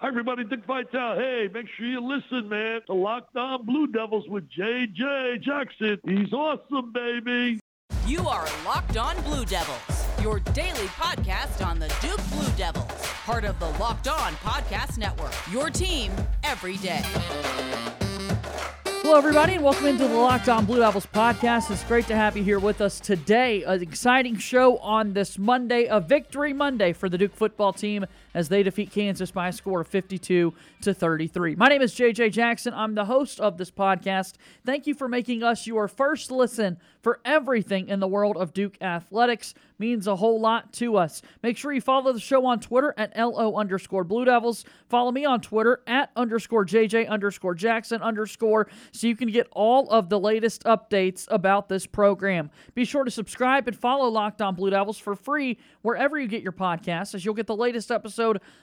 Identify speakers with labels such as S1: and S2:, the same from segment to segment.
S1: Hi, everybody. Dick Vitale. Hey, make sure you listen, man. to Locked On Blue Devils with JJ Jackson. He's awesome, baby.
S2: You are Locked On Blue Devils, your daily podcast on the Duke Blue Devils, part of the Locked On Podcast Network. Your team every day.
S3: Hello, everybody, and welcome into the Locked On Blue Devils podcast. It's great to have you here with us today. An exciting show on this Monday, a victory Monday for the Duke football team as they defeat Kansas by a score of 52 to 33. My name is JJ Jackson. I'm the host of this podcast. Thank you for making us your first listen for everything in the world of Duke athletics. Means a whole lot to us. Make sure you follow the show on Twitter at LO underscore Blue Devils. Follow me on Twitter at underscore JJ underscore Jackson underscore so you can get all of the latest updates about this program. Be sure to subscribe and follow Locked On Blue Devils for free wherever you get your podcasts, as you'll get the latest episode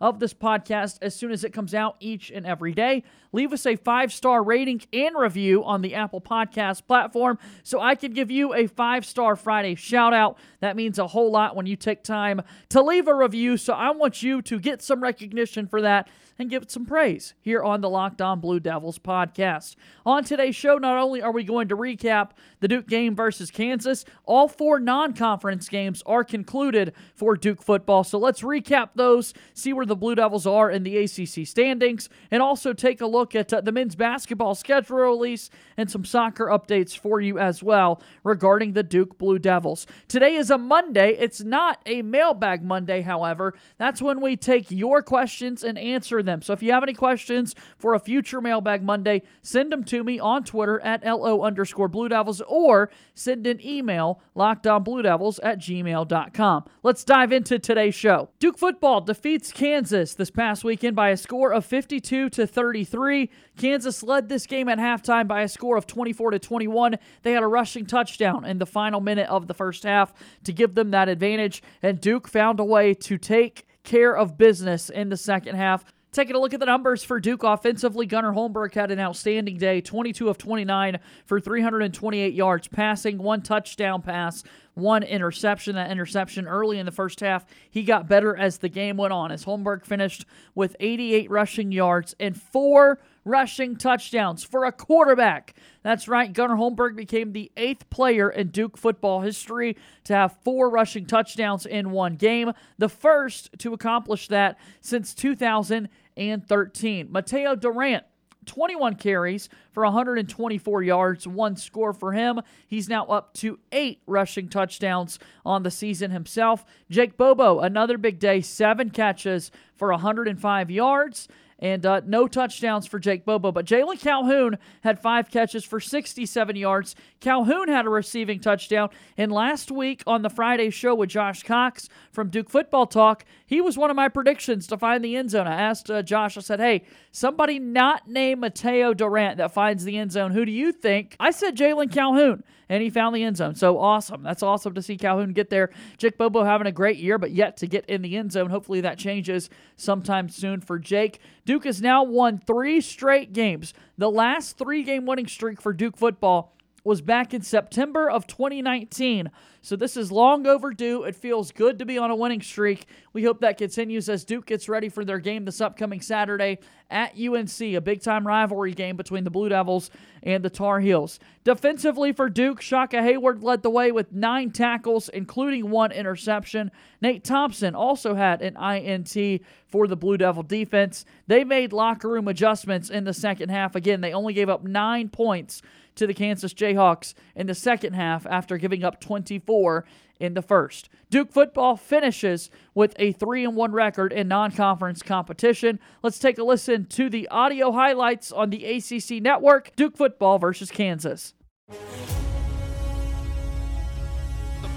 S3: of this podcast as soon as it comes out each and every day. Leave us a five star rating and review on the Apple Podcast platform so I can give you a five star Friday shout out. That means a whole lot when you take time to leave a review. So I want you to get some recognition for that and give it some praise here on the Locked On Blue Devils podcast. On today's show, not only are we going to recap the Duke game versus Kansas, all four non conference games are concluded for Duke football. So let's recap those, see where the Blue Devils are in the ACC standings, and also take a look at uh, the men's basketball schedule release and some soccer updates for you as well regarding the Duke Blue Devils. Today is a Monday. It's not a mailbag Monday, however. That's when we take your questions and answer them. So if you have any questions for a future Mailbag Monday, send them to me on Twitter at LO underscore Blue Devils or send an email lockedonbluedevils at gmail.com. Let's dive into today's show. Duke football defeats Kansas this past weekend by a score of 52 to 33. Kansas led this game at halftime by a score of 24 to 21. They had a rushing touchdown in the final minute of the first half to give them that advantage, and Duke found a way to take care of business in the second half. Taking a look at the numbers for Duke offensively, Gunnar Holmberg had an outstanding day 22 of 29 for 328 yards passing, one touchdown pass, one interception. That interception early in the first half, he got better as the game went on, as Holmberg finished with 88 rushing yards and four rushing touchdowns for a quarterback. That's right, Gunnar Holmberg became the eighth player in Duke football history to have four rushing touchdowns in one game, the first to accomplish that since 2013. Mateo Durant 21 carries for 124 yards, one score for him. He's now up to eight rushing touchdowns on the season himself. Jake Bobo, another big day, seven catches for 105 yards and uh, no touchdowns for Jake Bobo. But Jalon Calhoun had five catches for 67 yards. Calhoun had a receiving touchdown. And last week on the Friday show with Josh Cox from Duke Football Talk, he was one of my predictions to find the end zone. I asked uh, Josh, I said, hey, somebody not named Mateo Durant that finds the end zone. Who do you think? I said Jalon Calhoun and he found the end zone. So awesome. That's awesome to see Calhoun get there. Jake Bobo having a great year, but yet to get in the end zone. Hopefully that changes sometime soon for Jake. Duke has now won three straight games. The last three game winning streak for Duke football was back in September of 2019. So this is long overdue. It feels good to be on a winning streak. We hope that continues as Duke gets ready for their game this upcoming Saturday at UNC, a big time rivalry game between the Blue Devils and the Tar Heels. Defensively for Duke, Shaka Heyward led the way with nine tackles, including one interception. Nate Thompson also had an INT for the Blue Devil defense. They made locker room adjustments in the second half. Again, they only gave up nine points to the Kansas Jayhawks in the second half after giving up 24 in the first. Duke football finishes with a 3 and 1 record in non-conference competition. Let's take a listen to the audio highlights on the ACC network. Duke football versus Kansas.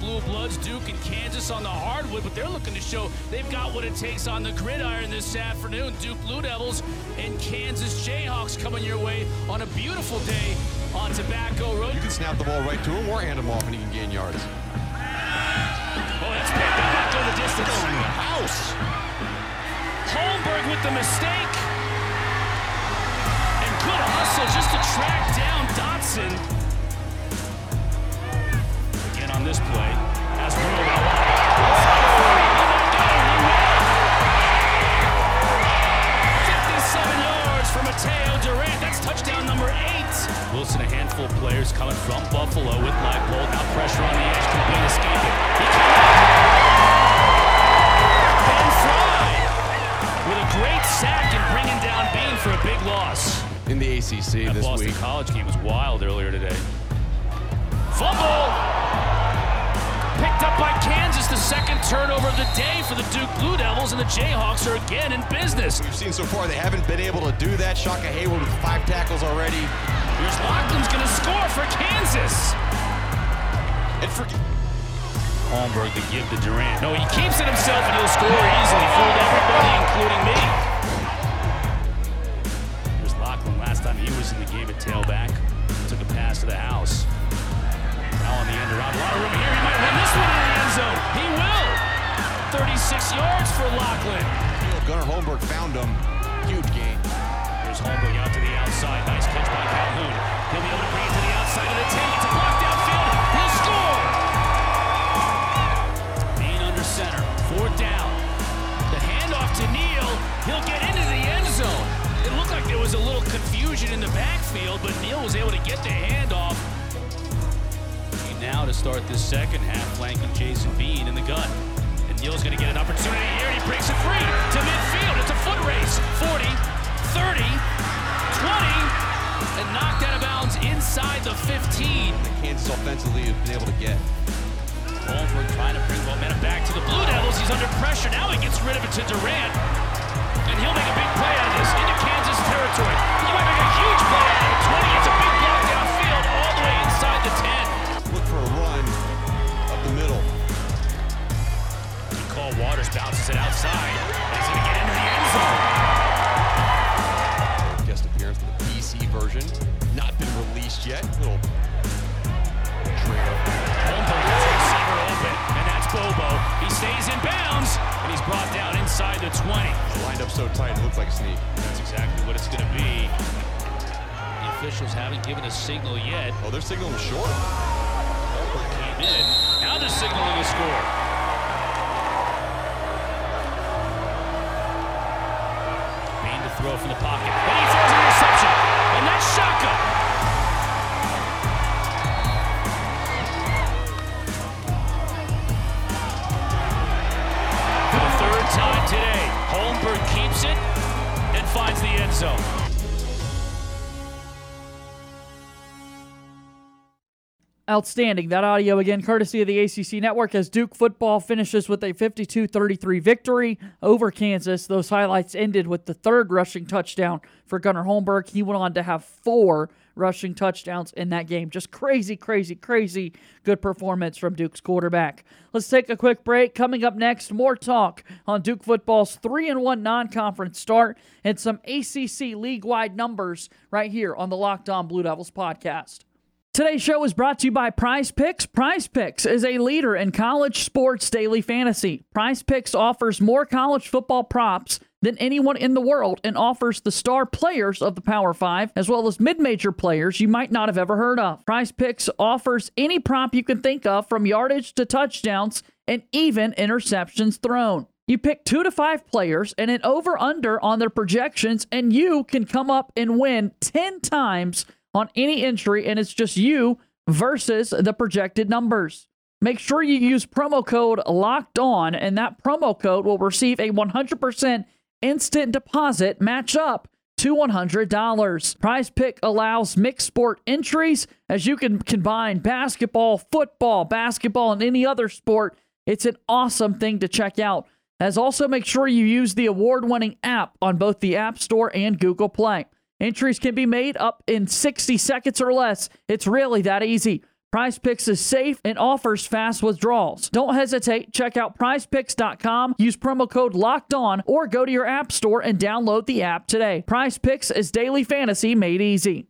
S4: Blue Bloods, Duke, and Kansas on the hardwood, but they're looking to show they've got what it takes on the gridiron this afternoon. Duke Blue Devils and Kansas Jayhawks coming your way on a beautiful day on Tobacco Road.
S5: You can snap the ball right to him or hand him off and he can gain yards.
S4: Oh, that's picked up back to the distance.
S5: Going the house.
S4: Holmberg with the mistake. And good hustle just to track down Dotson this play. As From Mateo that's touchdown number eight. Wilson, a handful of players coming from Buffalo with Leipold. Now pressure on the edge, complete escape. He Ben Fry with a great sack and bringing down Bean for a big loss.
S5: In the ACC
S4: that
S5: this
S4: Boston
S5: week.
S4: College game was wild earlier today. Fumble. Picked up by Kansas, the second turnover of the day for the Duke Blue Devils, and the Jayhawks are again in business.
S5: We've seen so far they haven't been able to do that. Shaka Heyward with five tackles already.
S4: Here's Lachlan's going to score for Kansas.
S5: And for
S4: Holmberg to give to Durant. No, he keeps it himself and he'll score easily. Fooled everybody, including me. Here's Lachlan. Last time he was in the game at tailback. Took a pass to the house. On the end around. A lot of room here. He might win this one in the end zone. He will. 36 yards for Lachlan.
S5: Gunnar Holmberg found him. Huge gain.
S4: Here's Holmberg out to the outside. Nice catch by Calhoun. He'll be able to throw from the pocket.
S3: Outstanding. That audio again, courtesy of the ACC Network, as Duke football finishes with a 52 33 victory over Kansas. Those highlights ended with the third rushing touchdown for Gunnar Holmberg. He went on to have four rushing touchdowns in that game. Just crazy, crazy, crazy good performance from Duke's quarterback. Let's take a quick break. Coming up next, more talk on Duke football's 3 and 1 non conference start and some ACC league wide numbers right here on the Locked On Blue Devils podcast. Today's show is brought to you by Prize Picks. Prize Picks is a leader in college sports daily fantasy. Prize Picks offers more college football props than anyone in the world and offers the star players of the Power 5 as well as mid-major players you might not have ever heard of. Prize Picks offers any prop you can think of from yardage to touchdowns and even interceptions thrown. You pick 2 to 5 players and an over under on their projections and you can come up and win 10 times on any entry, and it's just you versus the projected numbers. Make sure you use promo code locked on, and that promo code will receive a 100% instant deposit match up to $100. Prize Pick allows mixed sport entries as you can combine basketball, football, basketball, and any other sport. It's an awesome thing to check out. As also make sure you use the award winning app on both the App Store and Google Play. Entries can be made up in 60 seconds or less. It's really that easy. Prize Picks is safe and offers fast withdrawals. Don't hesitate. Check out prizepicks.com, use promo code locked on, or go to your app store and download the app today. Prize Picks is daily fantasy made easy.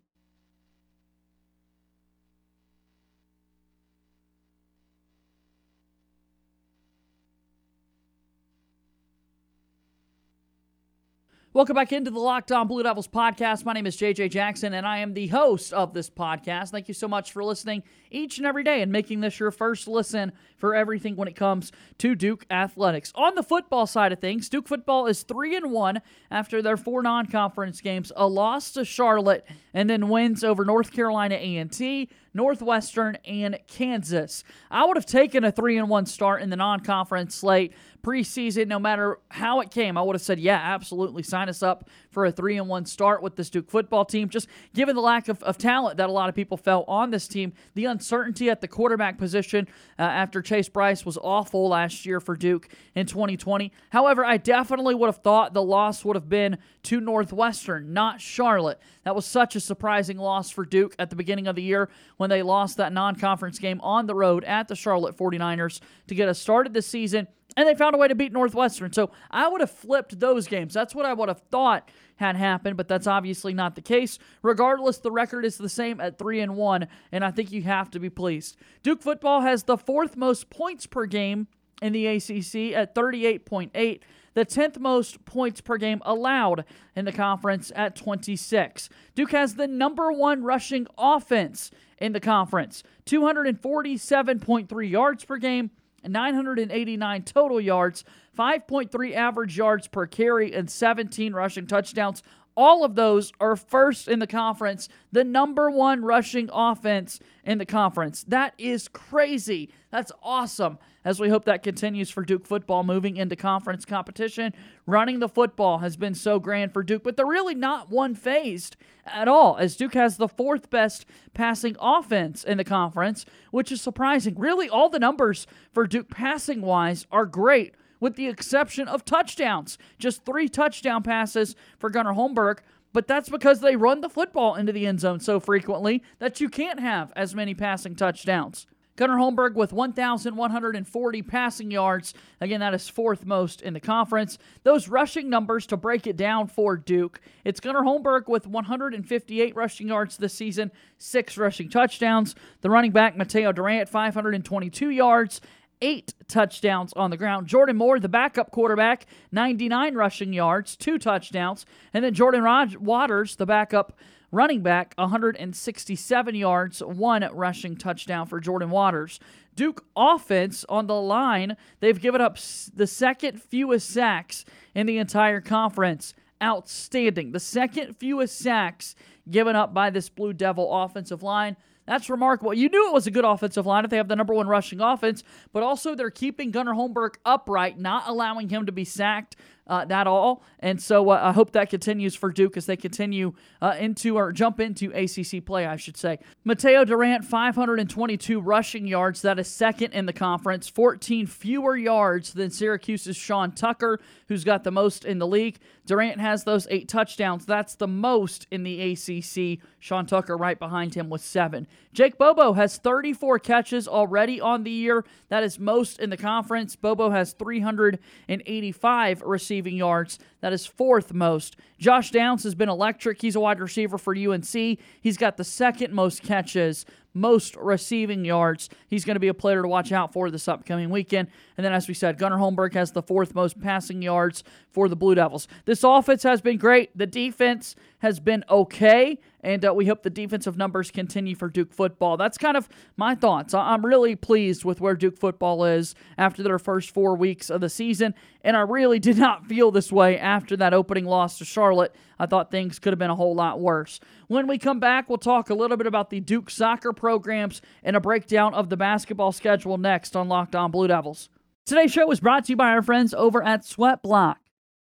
S3: Welcome back into the Locked On Blue Devils podcast. My name is JJ Jackson, and I am the host of this podcast. Thank you so much for listening each and every day and making this your first listen for everything when it comes to Duke athletics. On the football side of things, Duke football is three and one after their four non-conference games, a loss to Charlotte, and then wins over North Carolina A&T, Northwestern, and Kansas. I would have taken a three and one start in the non-conference slate preseason, no matter how it came, I would have said, yeah, absolutely sign us up for a three and one start with this Duke football team. Just given the lack of, of talent that a lot of people felt on this team, the uncertainty at the quarterback position uh, after Chase Brice was awful last year for Duke in 2020. However, I definitely would have thought the loss would have been to Northwestern, not Charlotte. That was such a surprising loss for Duke at the beginning of the year when they lost that non conference game on the road at the Charlotte 49ers to get us started this season and they found a way to beat Northwestern. So I would have flipped those games. That's what I would have thought had happened, but that's obviously not the case. Regardless, the record is the same at 3 and 1, and I think you have to be pleased. Duke football has the fourth most points per game in the ACC at 38.8 the 10th most points per game allowed in the conference at 26. Duke has the number one rushing offense in the conference, 247.3 yards per game, 989 total yards, 5.3 average yards per carry, and 17 rushing touchdowns. All of those are first in the conference, the number one rushing offense in the conference. That is crazy. That's awesome. As we hope that continues for Duke football moving into conference competition. Running the football has been so grand for Duke, but they're really not one phased at all, as Duke has the fourth best passing offense in the conference, which is surprising. Really, all the numbers for Duke passing wise are great with the exception of touchdowns. Just three touchdown passes for Gunnar Holmberg, but that's because they run the football into the end zone so frequently that you can't have as many passing touchdowns. Gunnar Holmberg with 1,140 passing yards. Again, that is fourth most in the conference. Those rushing numbers to break it down for Duke. It's Gunnar Holmberg with 158 rushing yards this season, six rushing touchdowns. The running back, Mateo Durant, 522 yards eight touchdowns on the ground. Jordan Moore, the backup quarterback, 99 rushing yards, two touchdowns. And then Jordan Rod- Waters, the backup running back, 167 yards, one rushing touchdown for Jordan Waters. Duke offense on the line, they've given up the second fewest sacks in the entire conference. Outstanding. The second fewest sacks given up by this Blue Devil offensive line. That's remarkable. You knew it was a good offensive line if they have the number one rushing offense, but also they're keeping Gunnar Holmberg upright, not allowing him to be sacked uh, at all. And so uh, I hope that continues for Duke as they continue uh, into or jump into ACC play, I should say. Mateo Durant, 522 rushing yards. That is second in the conference, 14 fewer yards than Syracuse's Sean Tucker, who's got the most in the league. Durant has those eight touchdowns. That's the most in the ACC. Sean Tucker right behind him with seven. Jake Bobo has 34 catches already on the year. That is most in the conference. Bobo has 385 receiving yards. That is fourth most. Josh Downs has been electric. He's a wide receiver for UNC. He's got the second most catches most receiving yards. He's going to be a player to watch out for this upcoming weekend. And then, as we said, Gunnar Holmberg has the fourth most passing yards for the Blue Devils. This offense has been great. The defense has been okay, and uh, we hope the defensive numbers continue for Duke football. That's kind of my thoughts. I'm really pleased with where Duke football is after their first four weeks of the season, and I really did not feel this way after that opening loss to Charlotte. I thought things could have been a whole lot worse. When we come back, we'll talk a little bit about the Duke soccer programs and a breakdown of the basketball schedule next on Locked On Blue Devils. Today's show is brought to you by our friends over at Sweat Block.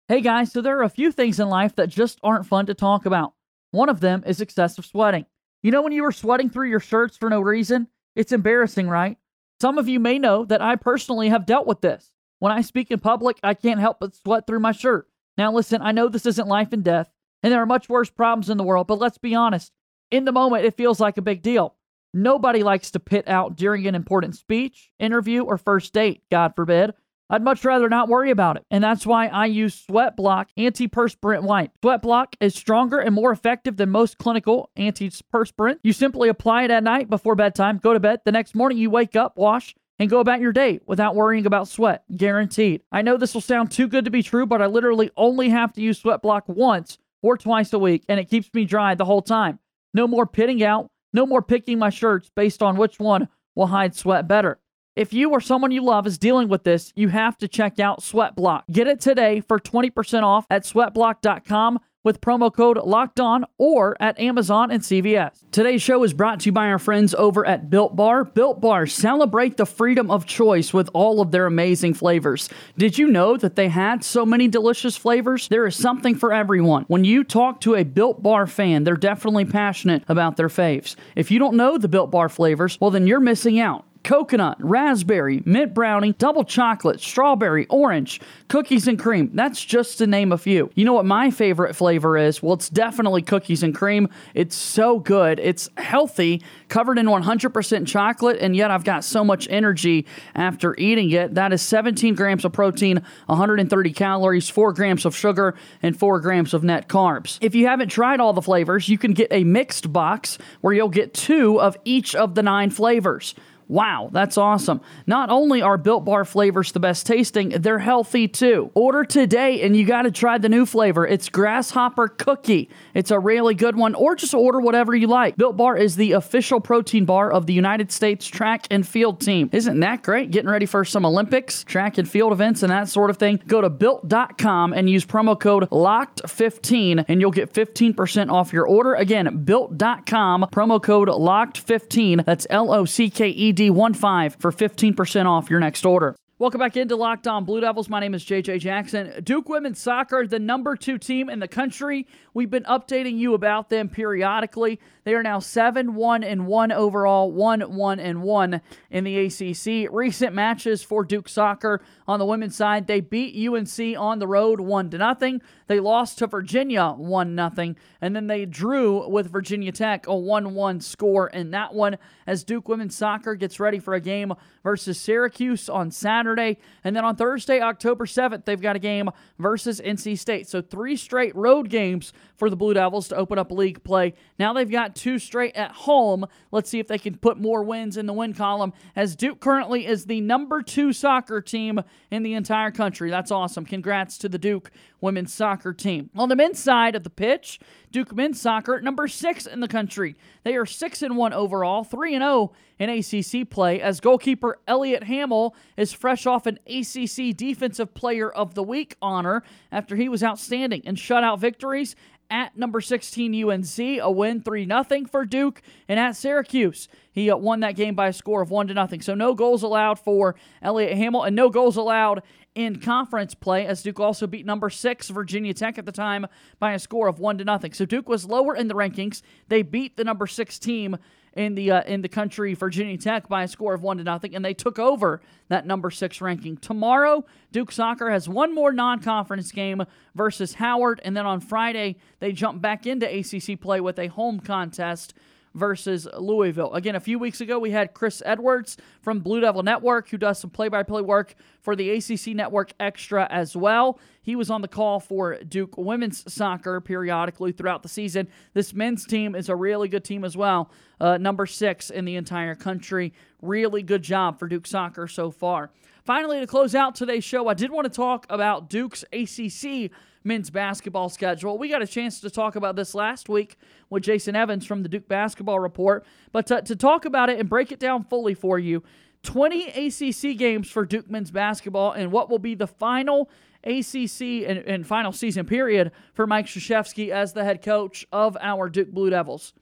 S3: Hey guys, so there are a few things in life that just aren't fun to talk about. One of them is excessive sweating. You know, when you were sweating through your shirts for no reason? It's embarrassing, right? Some of you may know that I personally have dealt with this. When I speak in public, I can't help but sweat through my shirt. Now, listen, I know this isn't life and death, and there are much worse problems in the world, but let's be honest. In the moment, it feels like a big deal. Nobody likes to pit out during an important speech, interview, or first date, God forbid. I'd much rather not worry about it. And that's why I use Sweat Block antiperspirant wipe. Sweat Block is stronger and more effective than most clinical antiperspirant. You simply apply it at night before bedtime, go to bed. The next morning you wake up, wash, and go about your day without worrying about sweat. Guaranteed. I know this will sound too good to be true, but I literally only have to use Sweat Block once or twice a week, and it keeps me dry the whole time. No more pitting out, no more picking my shirts based on which one will hide sweat better. If you or someone you love is dealing with this, you have to check out Sweatblock. Get it today for 20% off at sweatblock.com with promo code locked on or at Amazon and CVS. Today's show is brought to you by our friends over at Built Bar. Built Bar celebrate the freedom of choice with all of their amazing flavors. Did you know that they had so many delicious flavors? There is something for everyone. When you talk to a Built Bar fan, they're definitely passionate about their faves. If you don't know the Built Bar flavors, well, then you're missing out coconut, raspberry, mint brownie, double chocolate, strawberry, orange, cookies and cream. That's just to name a few. You know what my favorite flavor is? Well, it's definitely cookies and cream. It's so good. It's healthy, covered in 100% chocolate, and yet I've got so much energy after eating it. That is 17 grams of protein, 130 calories, 4 grams of sugar, and 4 grams of net carbs. If you haven't tried all the flavors, you can get a mixed box where you'll get two of each of the nine flavors. Wow, that's awesome. Not only are Built Bar flavors the best tasting, they're healthy too. Order today and you got to try the new flavor. It's Grasshopper Cookie. It's a really good one, or just order whatever you like. Built Bar is the official protein bar of the United States track and field team. Isn't that great? Getting ready for some Olympics, track and field events, and that sort of thing. Go to built.com and use promo code LOCKED15 and you'll get 15% off your order. Again, built.com, promo code LOCKED15. That's L O C K E D 15 for 15% off your next order. Welcome back into Locked On Blue Devils. My name is JJ Jackson. Duke Women's Soccer, the number two team in the country. We've been updating you about them periodically. They are now 7 1 and 1 overall, 1 1 and 1 in the ACC. Recent matches for Duke Soccer on the women's side, they beat UNC on the road 1 to nothing. They lost to Virginia 1 0, and then they drew with Virginia Tech a 1 1 score in that one as Duke Women's Soccer gets ready for a game versus Syracuse on Saturday. And then on Thursday, October 7th, they've got a game versus NC State. So three straight road games for the Blue Devils to open up league play. Now they've got two straight at home. Let's see if they can put more wins in the win column as Duke currently is the number two soccer team in the entire country. That's awesome. Congrats to the Duke women's soccer team. On the men's side of the pitch, Duke men's soccer number 6 in the country. They are 6 and 1 overall, 3 and 0 in ACC play as goalkeeper Elliot Hamill is fresh off an ACC defensive player of the week honor after he was outstanding in shutout victories at number 16 UNC, a win 3 0 for Duke, and at Syracuse. He uh, won that game by a score of 1 to nothing. So no goals allowed for Elliot Hamill and no goals allowed in conference play as Duke also beat number 6 Virginia Tech at the time by a score of 1 to nothing. So Duke was lower in the rankings. They beat the number 6 team in the uh, in the country, Virginia Tech, by a score of one to nothing, and they took over that number six ranking. Tomorrow, Duke Soccer has one more non-conference game versus Howard, and then on Friday they jump back into ACC play with a home contest versus Louisville. Again, a few weeks ago, we had Chris Edwards from Blue Devil Network, who does some play by play work for the ACC Network Extra as well. He was on the call for Duke women's soccer periodically throughout the season. This men's team is a really good team as well, uh, number six in the entire country. Really good job for Duke soccer so far. Finally, to close out today's show, I did want to talk about Duke's ACC men's basketball schedule. We got a chance to talk about this last week with Jason Evans from the Duke Basketball Report. But to, to talk about it and break it down fully for you, 20 ACC games for Duke men's basketball and what will be the final ACC and, and final season period for Mike Krzyzewski as the head coach of our Duke Blue Devils.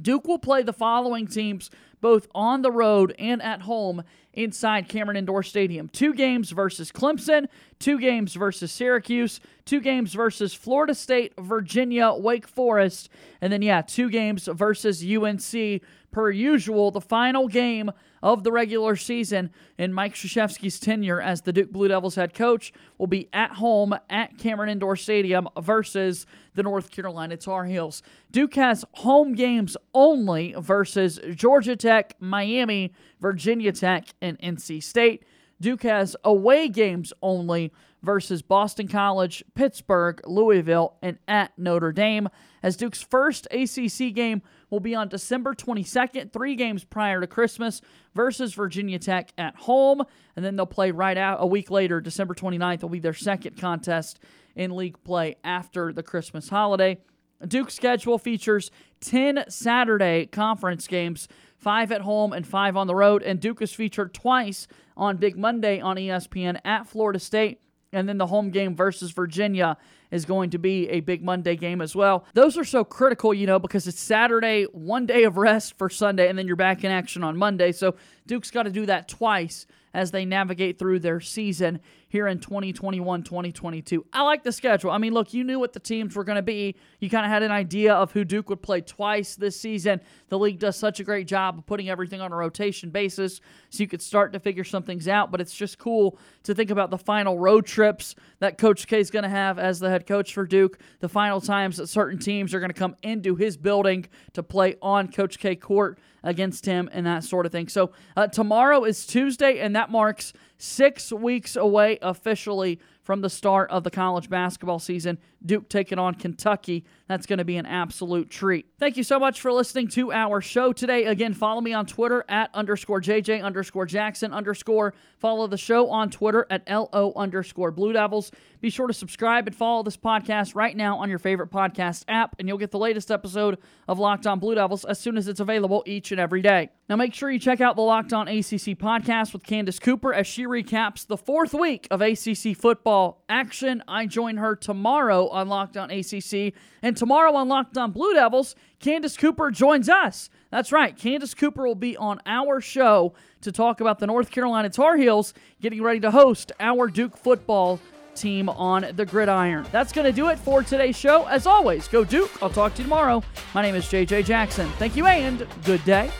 S3: Duke will play the following teams both on the road and at home inside Cameron Indoor Stadium. Two games versus Clemson, two games versus Syracuse, two games versus Florida State, Virginia, Wake Forest, and then, yeah, two games versus UNC per usual. The final game of the regular season in Mike Krzyzewski's tenure as the Duke Blue Devils head coach will be at home at Cameron Indoor Stadium versus the North Carolina Tar Heels. Duke has home games only versus Georgia Tech, Miami, Virginia Tech, and NC State. Duke has away games only versus Boston College, Pittsburgh, Louisville, and at Notre Dame. As Duke's first ACC game will be on December 22nd, three games prior to Christmas, versus Virginia Tech at home. And then they'll play right out a week later, December 29th, will be their second contest in league play after the Christmas holiday. Duke's schedule features 10 Saturday conference games, five at home and five on the road. And Duke is featured twice on Big Monday on ESPN at Florida State and then the home game versus Virginia is going to be a big Monday game as well. Those are so critical, you know, because it's Saturday, one day of rest for Sunday, and then you're back in action on Monday. So Duke's got to do that twice as they navigate through their season here in 2021 2022. I like the schedule. I mean, look, you knew what the teams were going to be. You kind of had an idea of who Duke would play twice this season. The league does such a great job of putting everything on a rotation basis so you could start to figure some things out. But it's just cool to think about the final road trips that Coach K is going to have as the head coach for Duke, the final times that certain teams are going to come into his building to play on Coach K court against him and that sort of thing. So uh, tomorrow is Tuesday, and that marks six weeks away officially from the start of the college basketball season. Duke taking on Kentucky. That's going to be an absolute treat. Thank you so much for listening to our show today. Again, follow me on Twitter at underscore JJ underscore Jackson underscore. Follow the show on Twitter at LO underscore Blue Devils. Be sure to subscribe and follow this podcast right now on your favorite podcast app, and you'll get the latest episode of Locked On Blue Devils as soon as it's available each and every day. Now, make sure you check out the Locked On ACC podcast with Candace Cooper as she recaps the fourth week of ACC football action. I join her tomorrow on Locked On ACC, and tomorrow on Locked On Blue Devils, Candace Cooper joins us. That's right, Candace Cooper will be on our show to talk about the North Carolina Tar Heels getting ready to host our Duke football team on the gridiron. That's going to do it for today's show. As always, go Duke. I'll talk to you tomorrow. My name is JJ Jackson. Thank you and good day.